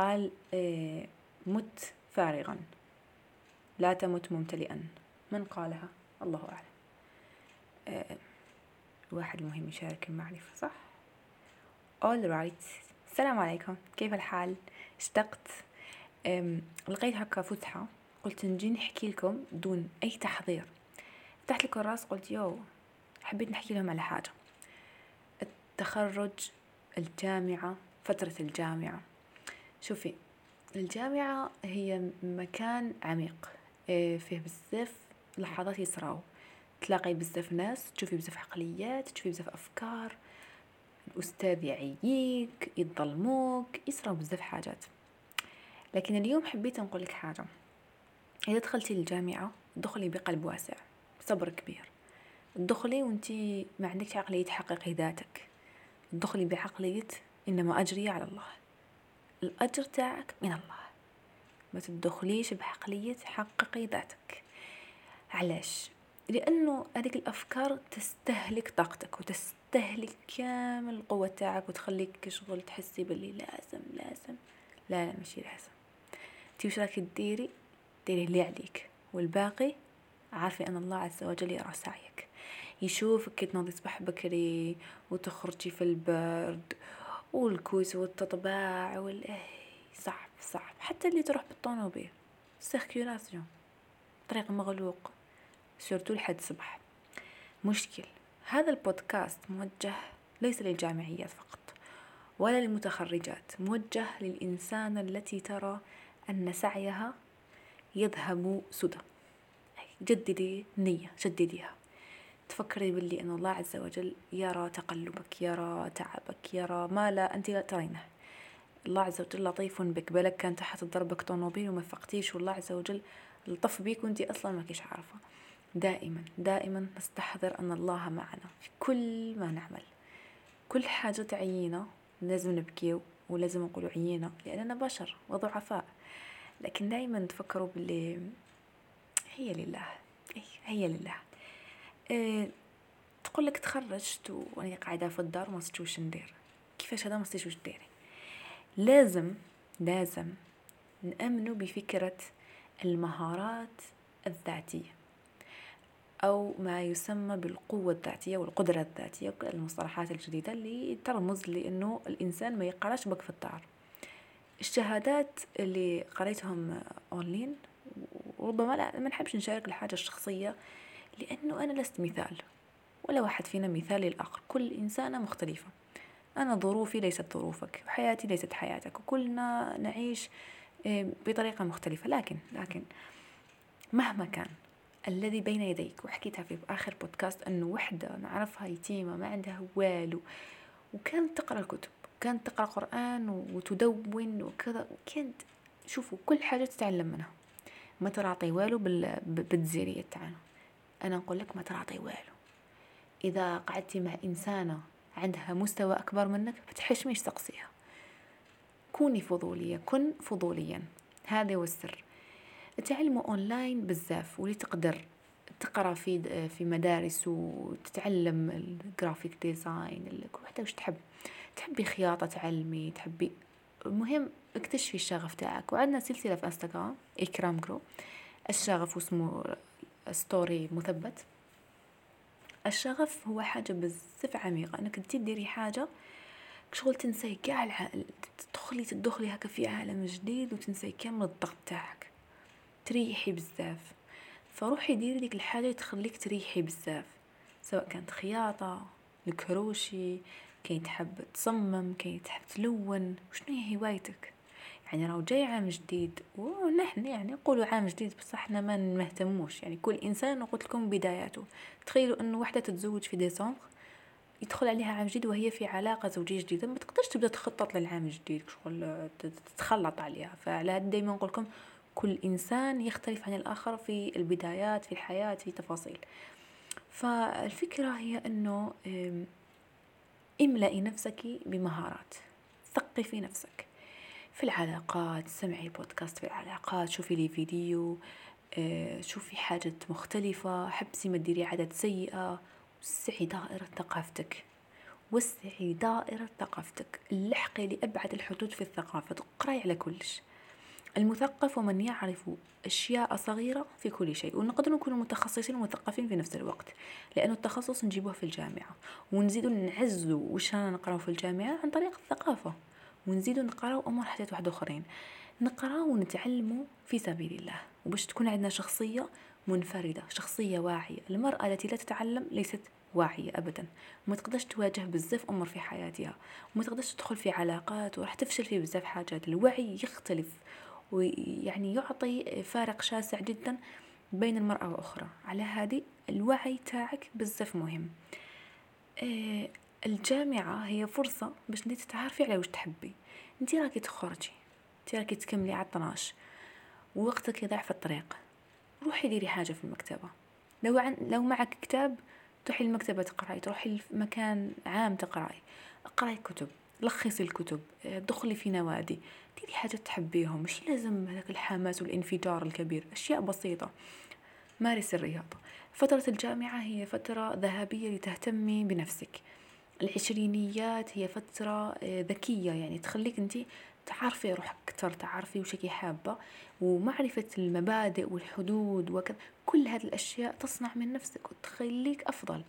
قال آه، مت فارغا. لا تمت ممتلئا. من قالها؟ الله أعلم. الواحد مهم يشارك المعرفة صح؟ All right. السلام عليكم. كيف الحال؟ اشتقت. لقيت هكا فسحة. قلت نجي نحكي لكم دون أي تحضير. فتحت الكراس قلت يو حبيت نحكي لهم على حاجة. التخرج الجامعة فترة الجامعة. شوفي الجامعة هي مكان عميق. إيه، فيه بزاف لحظات يصراو. تلاقي بزاف ناس تشوفي بزاف عقليات تشوفي بزاف أفكار. الأستاذ يعييك يظلموك يصراو بزاف حاجات. لكن اليوم حبيت نقول لك حاجة. إذا دخلتي الجامعة دخلي بقلب واسع صبر كبير. دخلي وانتي ما عندك عقلية تحققي ذاتك. دخلي بعقلية إنما أجري على الله. الأجر تاعك من الله. ما تدخليش بعقلية حققي ذاتك. علاش؟ لأنه هذيك الأفكار تستهلك طاقتك وتستهلك كامل القوة تاعك وتخليك شغل تحسي باللي لازم لازم. لا لا ماشي لازم. تي وش راكي ديري؟ ديري اللي عليك. والباقي عارفي أن الله عز وجل يرى سعيك. يشوفك كي تنوضي صباح بكري وتخرجي في البرد والكوس والتطباع وال صعب صعب. حتى اللي تروح بالطونوبيل circulation طريق مغلوق. surtout لحد صبح مشكل. هذا البودكاست موجه ليس للجامعيات فقط ولا للمتخرجات. موجه للإنسان التي ترى أن سعيها يذهب سدى جددي نية جدديها. تفكري باللي أن الله عز وجل يرى تقلبك يرى تعبك يرى ما لا أنت لا ترينه. الله عز وجل لطيف بك بالك كان تحت ضربك طونوبيل وما فقتيش والله عز وجل لطف بيك وأنت أصلا ما كيش عارفة. دائما دائما نستحضر أن الله معنا في كل ما نعمل. كل حاجة تعيينا لازم نبكيو ولازم نقولوا عيينا لأننا بشر وضعفاء. لكن دائما تفكروا باللي هي لله هي لله. إيه تقول لك تخرجت وأنا قاعدة في الدار ما واش ندير. كيفاش هذا ما واش ديري؟ لازم لازم نأمنوا بفكرة المهارات الذاتية أو ما يسمى بالقوة الذاتية والقدرة الذاتية المصطلحات الجديدة اللي ترمز لأنه الإنسان ما يقراش بك في الدار. الشهادات اللي قريتهم أونلاين وربما لا ما نحبش نشارك الحاجة الشخصية لأنه أنا لست مثال ولا واحد فينا مثال للآخر كل إنسانة مختلفة. أنا ظروفي ليست ظروفك وحياتي ليست حياتك. وكلنا نعيش آه، بطريقة مختلفة. لكن لكن مهما كان الذي بين يديك وحكيتها في آخر بودكاست أنه وحدة نعرفها يتيمة ما عندها والو وكانت تقرأ الكتب كانت تقرأ قرآن وتدون وكذا كانت شوفوا كل حاجة تتعلم منها. ما تراعطي والو بالجزيرية تاعنا أنا نقول لك ما تراعطي والو. إذا قعدتي مع إنسانة عندها مستوى أكبر منك فتحشميش تقصيها كوني فضولية كن فضوليا. هذا هو السر. تعلموا أونلاين بزاف ولي تقدر تقرأ في في مدارس وتتعلم ال graphic design وحتى وش تحب. تحبي خياطة تعلمي تحبي المهم اكتشفي الشغف تاعك. وعندنا سلسلة في انستغرام إكرام جرو الشغف واسمه story مثبت. الشغف هو حاجة بزاف عميقة. أنك انت ديري حاجة شغل تنسي كاع العقل تدخلي تدخلي هكا في عالم جديد وتنسي كامل الضغط تاعك. تريحي بزاف. فروحي ديري ديك الحاجة تخليك تريحي بزاف. سواء كانت خياطة الكروشي كاين تحب تصمم كاين تحب تلون. وشنو هي هوايتك؟ يعني راهو جاي عام جديد ونحن يعني نقولوا عام جديد بصح إحنا ما نهتموش. يعني كل إنسان قلت لكم بداياته. تخيلوا إنه وحدة تتزوج في ديسمبر يدخل عليها عام جديد وهي في علاقة زوجية جديدة. ما تقدرش تبدأ تخطط للعام الجديد شغل تتخلط عليها. فعلى هذا دائما نقول لكم كل إنسان يختلف عن الآخر في البدايات في الحياة في تفاصيل. فالفكرة هي إنه املئي نفسك بمهارات. ثقفي نفسك. في العلاقات سمعي بودكاست في العلاقات شوفي لي فيديو آه، شوفي حاجة مختلفة حبسي ما تديري عادات سيئة وسعي دائرة ثقافتك. وسعي دائرة ثقافتك. لحقي لأبعد الحدود في الثقافة. اقرأي على كلش. المثقف ومن يعرف أشياء صغيرة في كل شيء. ونقدر نكون متخصصين ومثقفين في نفس الوقت. لأنه التخصص نجيبه في الجامعة. ونزيد نعزو وش نقرأه في الجامعة عن طريق الثقافة. ونزيد نقرأ أمور حاجات واحد أخرين. نقرأ ونتعلم في سبيل الله. وباش تكون عندنا شخصية منفردة شخصية واعية. المرأة التي لا تتعلم ليست واعية أبدا. وما تقدرش تواجه بزاف أمور في حياتها. وما تقدرش تدخل في علاقات وراح تفشل في بزاف حاجات. الوعي يختلف. ويعني يعطي فارق شاسع جدا بين المرأة وأخرى. على هذه الوعي تاعك بزاف مهم. الجامعة هي فرصة باش انت تتعرفي على وش تحبي. انت راكي تخرجي انت راكي تكملي على 12 ووقتك يضيع في الطريق. روحي ديري حاجة في المكتبة. لو عن لو معك كتاب تروحي المكتبة تقرأي تروحي مكان عام تقرأي. اقرأي كتب لخصي الكتب دخلي في نوادي. ديري حاجة تحبيهم. مش لازم هذاك الحماس والانفجار الكبير. أشياء بسيطة. مارسي الرياضة. فترة الجامعة هي فترة ذهبية لتهتمي بنفسك. العشرينيات هي فترة آه، ذكية يعني تخليك انت تعرفي روحك أكثر تعرفي وش حابة ومعرفة المبادئ والحدود وكذا. كل هذه الأشياء تصنع من نفسك وتخليك أفضل.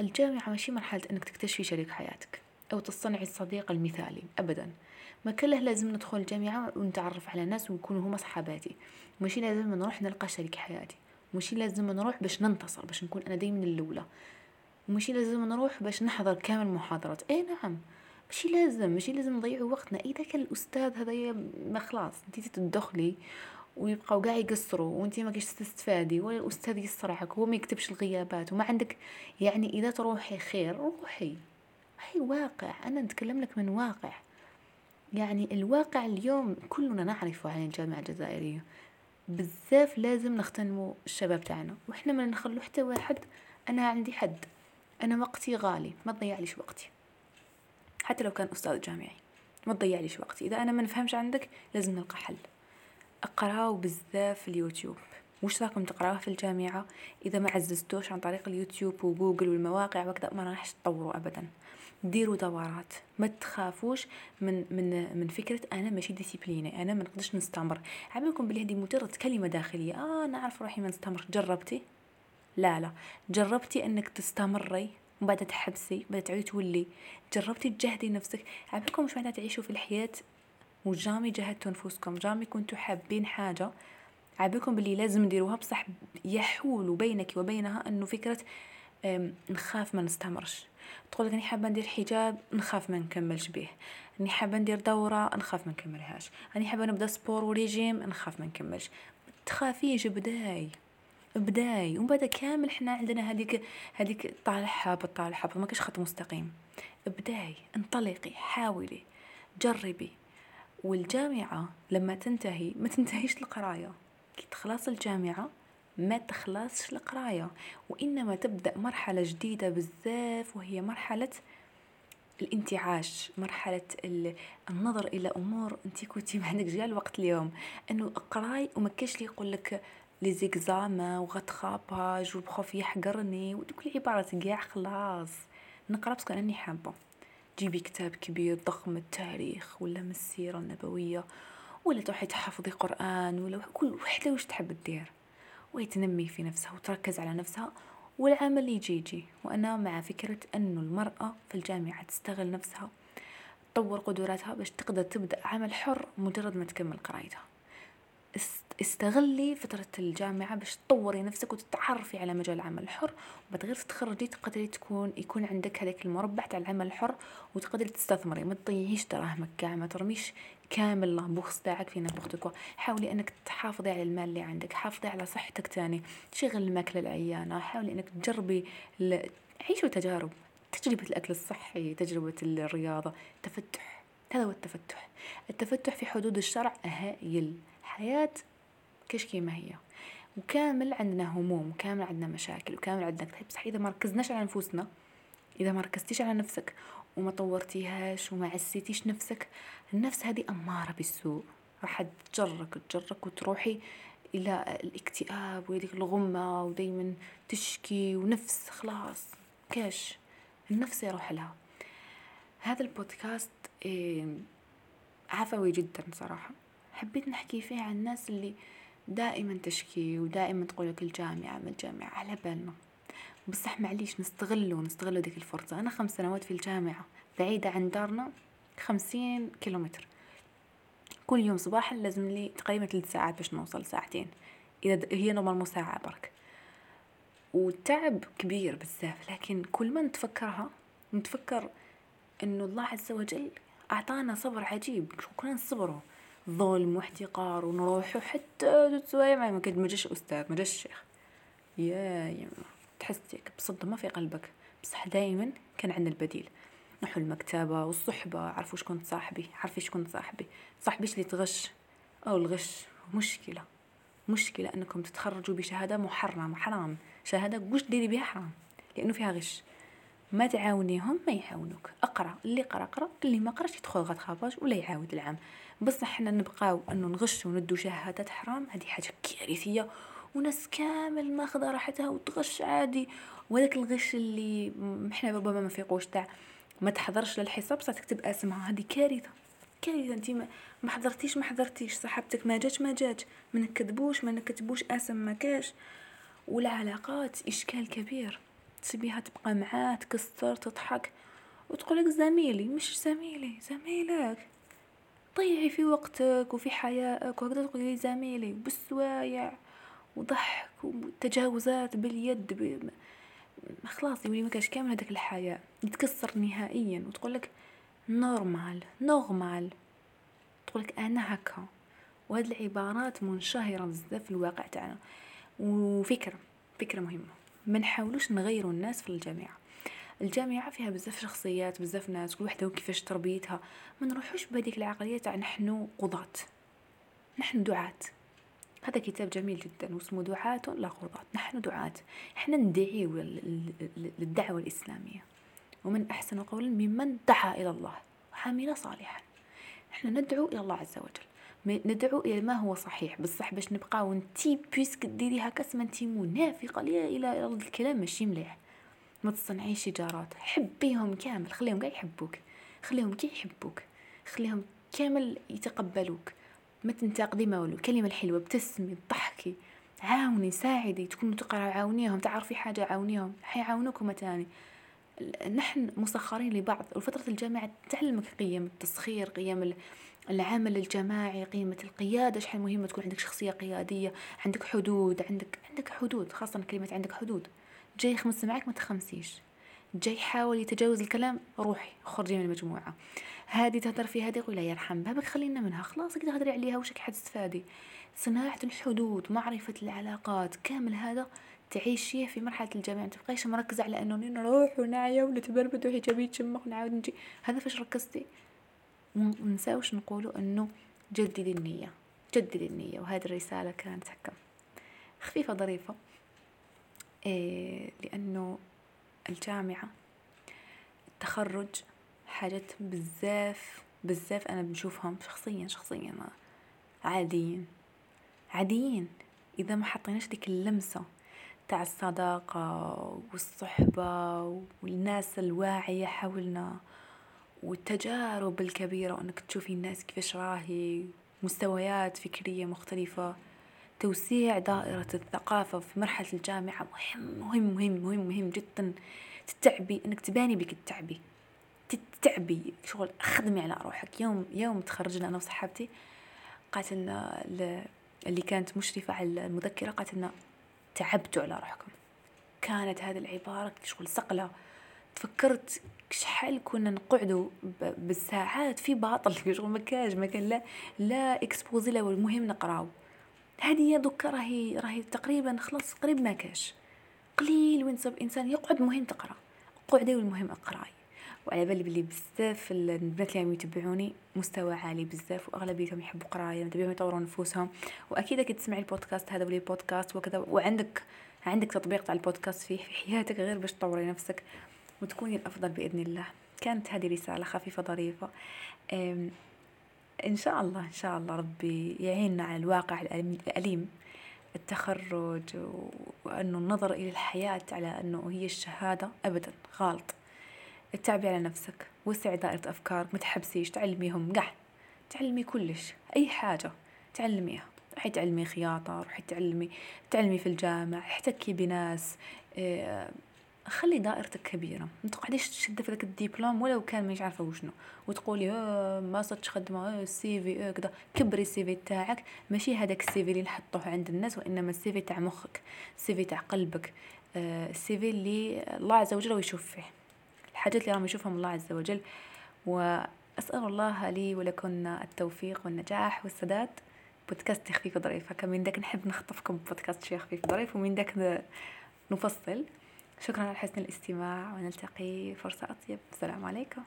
الجامعة ماشي مرحلة أنك تكتشفي شريك حياتك أو تصنعي الصديق المثالي أبدا. ما كله لازم ندخل الجامعة ونتعرف على ناس ويكونوا هما صحاباتي. ماشي لازم نروح نلقى شريك حياتي. ماشي لازم نروح باش ننتصر باش نكون أنا دايما الأولى. وماشي لازم نروح باش نحضر كامل المحاضرات. اي نعم ماشي لازم ماشي لازم نضيعوا وقتنا. إذا كان الأستاذ هذايا ما خلاص أنت تدخلي ويبقاو قاع يقصروا وأنت ما كيش تستفادي ولا الاستاذ يصرعك هو ما يكتبش الغيابات وما عندك يعني إذا تروحي خير روحي. هي واقع أنا نتكلم لك من واقع. يعني الواقع اليوم كلنا نعرفه عن الجامعة الجزائرية. بزاف لازم نختنموا الشباب تاعنا. وإحنا ما نخلو حتى واحد أنا عندي حد. أنا وقتي غالي ما تضيعليش وقتي؟ حتى لو كان أستاذ جامعي ما تضيعليش وقتي؟ إذا أنا ما نفهمش عندك لازم نلقى حل. اقراو بزاف في اليوتيوب. وش راكم تقرأوه في الجامعة؟ إذا ما عززتوش عن طريق اليوتيوب وجوجل والمواقع وكذا ما راحش تطوروا أبدا. ديروا دورات. ما تخافوش من من من فكرة أنا ماشي ديسيبليني أنا ما نقدرش نستمر. عبالكم بلي هذه مجرد كلمة داخلية. آه نعرف روحي ما نستمر. جربتي؟ لا لا. جربتي إنك تستمري؟ وبعد تحبسي؟ بعد تعودي تولي؟ جربتي تجهدي نفسك؟ عبالكم مش معناتها تعيشوا في الحياة وجامي جهدتوا نفوسكم جامي كنتوا حابين حاجة. عبالكم باللي لازم نديروها بصح يحول بينك وبينها إنه فكرة نخاف ما نستمرش. تقول لك اني حابة ندير حجاب نخاف ما نكملش به اني حابة ندير دورة نخاف ما نكملهاش. اني حابة نبدأ سبور وريجيم نخاف ما نكملش. تخافيش بداي بداي ومن بعد كامل حنا عندنا هذيك هذيك طالع هابط طالع هابط ما كاش خط مستقيم. بداي انطلقي حاولي جربي. والجامعة لما تنتهي ما تنتهيش القراية. كي تخلص الجامعة ما تخلصش القراية. وإنما تبدأ مرحلة جديدة بزاف وهي مرحلة الانتعاش مرحلة النظر إلى أمور أنت كنتي ما عندك جال الوقت اليوم. أنه اقراي وما كاش لي يقول لك les examens و rattrapage وال prof يحقرني ودوك العبارات كاع خلاص. نقرأ parce que راني حابة. جيبي كتاب كبير ضخم التاريخ ولا من السيرة النبوية ولا تروحي تحفظي قرآن ولا كل وحدة واش تحب دير وهي تنمي في نفسها وتركز على نفسها والعمل يجي يجي وأنا مع فكرة أنه المرأة في الجامعة تستغل نفسها تطور قدراتها باش تقدر تبدأ عمل حر مجرد ما تكمل قرايتها. استغلي فترة الجامعة باش تطوري نفسك وتتعرفي على مجال العمل الحر وبعد غير تتخرجي تقدري تكون يكون عندك هذاك المربع تاع العمل الحر وتقدري تستثمري ما تضيعيش دراهمك كاع ما ترميش كامل لابوكس تاعك في نابورت حاولي إنك تحافظي على المال اللي عندك حافظي على صحتك تاني شغل الماكلة العيانة حاولي إنك تجربي ل... عيشوا تجارب تجربة الأكل الصحي تجربة الرياضة تفتح هذا هو التفتح. التفتح في حدود الشرع هائل. حياة كاش كيما هي. وكامل عندنا هموم وكامل عندنا مشاكل وكامل عندنا كتاب بصح إذا ما ركزناش على نفوسنا إذا ما ركزتيش على نفسك وما طورتيهاش وما عسيتيش نفسك النفس هذه أمارة بالسوء. راح تجرك تجرك وتروحي إلى الاكتئاب وهذيك الغمة ودايما تشكي ونفس خلاص كاش. النفس يروح لها. هذا البودكاست إيه عفوي جدا صراحة. حبيت نحكي فيه عن الناس اللي دائما تشكي ودائما تقولك الجامعة ما الجامعة على بالنا. بصح معليش نستغلوا نستغلوا ديك الفرصة. أنا خمس سنوات في الجامعة بعيدة عن دارنا خمسين كيلومتر. كل يوم صباحا لازم لي تقريبا ثلاث ساعات باش نوصل ساعتين. إذا هي نورمال ساعة برك. والتعب كبير بزاف لكن كل ما نتفكرها نتفكر إنه الله عز وجل أعطانا صبر عجيب. كنا نصبروا ظلم واحتقار ونروحوا حتى تسوي ما ما جاش أستاذ ما جاش شيخ. يا يما تحس بصدمة في قلبك. بصح دائما كان عندنا البديل. نحو المكتبة والصحبة عرفوا شكون صاحبي عرفي شكون صاحبي. صاحبيش اللي تغش. أو الغش مشكلة. مشكلة أنكم تتخرجوا بشهادة محرمة حرام. شهادة قوش ديري بها حرام. لأنه فيها غش. ما تعاونيهم ما يعاونوك. اقرأ اللي قرا قرا اللي ما قراش يدخل غاد خاباج ولا يعاود العام. بصح حنا نبقاو انه نغش وندو شهادات حرام هذه حاجة كارثية وناس كامل ماخذه راحتها وتغش عادي. وهذاك الغش اللي إحنا ربما ما فيقوش تاع ما تحضرش للحساب بصح تكتب اسمها. هذه كارثة كارثة. انت ما حضرتيش ما حضرتيش. صاحبتك ما جاتش ما جاتش. ما نكتبوش ما نكتبوش اسم ما كاش. والعلاقات اشكال كبير. تبيها تبقى معاه تكسر تضحك. وتقولك زميلي مش زميلي زميلك. ضيعي في وقتك وفي حيائك وهكذا تقولي زميلي. بالسوايع وضحك وتجاوزات باليد ب... خلاص يولي مكاش كامل هذاك الحياة. يتكسر نهائيا وتقولك normal normal تقولك أنا هكا. وهاد العبارات منشهرة بزاف في الواقع تاعنا. وفكرة فكرة مهمة ما نحاولوش نغيروا الناس في الجامعة. الجامعة فيها بزاف شخصيات بزاف ناس كل وحدة وكيفاش تربيتها. ما نروحوش بهذيك العقليه تاع نحن قضاة. نحن دعاة. هذا كتاب جميل جدا واسمه دعاة لا قضاة. نحن دعاة. إحنا ندعيو للدعوة الإسلامية. ومن أحسن قولا ممن دعا إلى الله. وعمل صالحا. إحنا ندعو إلى الله عز وجل. ندعو إلى ما هو صحيح. بصح باش نبقاو انتي بيسك ديري هكا سما انتي منافقة إلى الكلام ماشي مليح. ما تصنعيش شجارات حبيهم كامل. خليهم قاع يحبوك. خليهم كي يحبوك. خليهم كامل يتقبلوك. ما تنتقدي ما والو الكلمة الحلوة ابتسمي ضحكي عاوني ساعدي. تكونوا تقراو عاونيهم. تعرفي حاجة عاونيهم. حيعاونوكم تاني. نحن مسخرين لبعض. وفترة الجامعة تعلمك قيم التسخير قيم العمل الجماعي قيمة القيادة شحال مهمة تكون عندك شخصية قيادية عندك حدود عندك عندك حدود خاصة كلمة عندك حدود. جاي يخمس معك ما تخمسيش. جاي يحاول يتجاوز الكلام روحي خرجي من المجموعة. هذه تهدر في هذه يقول لا يرحم بابك خلينا منها خلاص كده هدري عليها وش حد تستفادي صناعة الحدود معرفة العلاقات كامل هذا تعيشيه في مرحلة الجامعة. ما تبقيش مركزة على أنه نروح ونعيا ونتبربد وحجابي تشمخ ونعاود نجي. هذا فاش ركزتي؟ ونساوش نقولوا إنه جددي النية جددي النية وهذه الرسالة كانت هكا. خفيفة ظريفة. إيه لأنه الجامعة التخرج حاجات بزاف بزاف أنا بنشوفهم شخصيا شخصيا عاديين عاديين. إذا ما حطيناش ديك اللمسة تاع الصداقة والصحبة والناس الواعية حولنا. والتجارب الكبيرة وأنك تشوفي الناس كيفاش راهي مستويات فكرية مختلفة توسيع دائرة الثقافة في مرحلة الجامعة مهم مهم مهم مهم مهم جدا. تتعبي إنك تباني بك تتعبي تتعبي. شغل خدمي على روحك. يوم يوم تخرجنا أنا وصحابتي قالت لنا اللي كانت مشرفة على المذكرة قالت لنا تعبتوا على روحكم. كانت هذه العبارة شغل صقلة. تفكرت شحال كنا نقعدوا بالساعات في باطل. شغل ما كاش ما كان لا لا exposé لا المهم نقراو. هذه دوكا راهي راهي تقريبا خلاص قريب ما كاش. قليل وين صاب إنسان يقعد مهم تقرا. قعدي والمهم أقراي. وعلى بالي بلي بزاف البنات اللي عم يتبعوني مستوى عالي بزاف وأغلبيتهم يحبوا قراية متبعهم يطوروا نفوسهم. وأكيد أكيد تسمعي البودكاست هذا ولي بودكاست وكذا. وعندك عندك تطبيق تاع البودكاست في حياتك غير باش تطوري نفسك. وتكوني الأفضل بإذن الله. كانت هذه رسالة خفيفة ظريفة. إن شاء الله إن شاء الله ربي يعيننا على الواقع الأليم التخرج وأنه النظر إلى الحياة على أنه هي الشهادة أبدا غلط التعبير على نفسك وسع دائرة أفكارك ما تحبسيش تعلميهم قح تعلمي كلش أي حاجة تعلميها. روحي تعلمي خياطة روحي تعلمي تعلمي في الجامع احتكي بناس آه خلي دائرتك كبيرة. ما تقعديش تشد في ذاك الدبلوم ولو كان مش عارفة وشنو. وتقولي آه ما صرتش خدمة آه ال CV آه كذا. كبري ال CV تاعك. ماشي هذاك ال CV اللي نحطوه عند الناس وإنما ال CV تاع مخك ال CV تاع قلبك آه ال CV اللي الله عز وجل يشوف فيه. الحاجات اللي راهم يشوفهم الله عز وجل. وأسأل الله لي ولكن التوفيق والنجاح والسداد. بودكاست خفيف ظريف هكا من داك نحب نخطفكم بودكاست شي خفيف ظريف ومن داك نفصل. شكرا على حسن الاستماع ونلتقي فرصة أطيب. السلام عليكم.